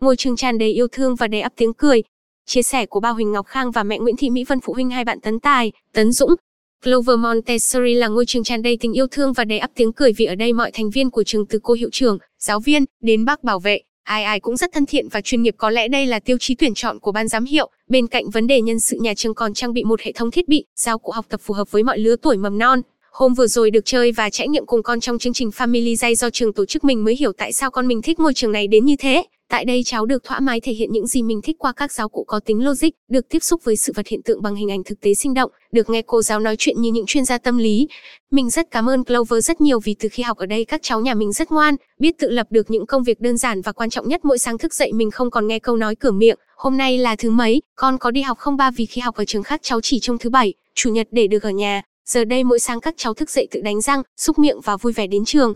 ngôi trường tràn đầy yêu thương và đầy ắp tiếng cười. Chia sẻ của ba Huỳnh Ngọc Khang và mẹ Nguyễn Thị Mỹ Vân phụ huynh hai bạn Tấn Tài, Tấn Dũng. Clover Montessori là ngôi trường tràn đầy tình yêu thương và đầy ắp tiếng cười vì ở đây mọi thành viên của trường từ cô hiệu trưởng, giáo viên đến bác bảo vệ, ai ai cũng rất thân thiện và chuyên nghiệp có lẽ đây là tiêu chí tuyển chọn của ban giám hiệu. Bên cạnh vấn đề nhân sự nhà trường còn trang bị một hệ thống thiết bị, giáo cụ học tập phù hợp với mọi lứa tuổi mầm non. Hôm vừa rồi được chơi và trải nghiệm cùng con trong chương trình Family Day do trường tổ chức mình mới hiểu tại sao con mình thích ngôi trường này đến như thế. Tại đây cháu được thoải mái thể hiện những gì mình thích qua các giáo cụ có tính logic, được tiếp xúc với sự vật hiện tượng bằng hình ảnh thực tế sinh động, được nghe cô giáo nói chuyện như những chuyên gia tâm lý. Mình rất cảm ơn Clover rất nhiều vì từ khi học ở đây các cháu nhà mình rất ngoan, biết tự lập được những công việc đơn giản và quan trọng nhất mỗi sáng thức dậy mình không còn nghe câu nói cửa miệng, hôm nay là thứ mấy, con có đi học không ba vì khi học ở trường khác cháu chỉ trông thứ bảy, chủ nhật để được ở nhà. Giờ đây mỗi sáng các cháu thức dậy tự đánh răng, xúc miệng và vui vẻ đến trường.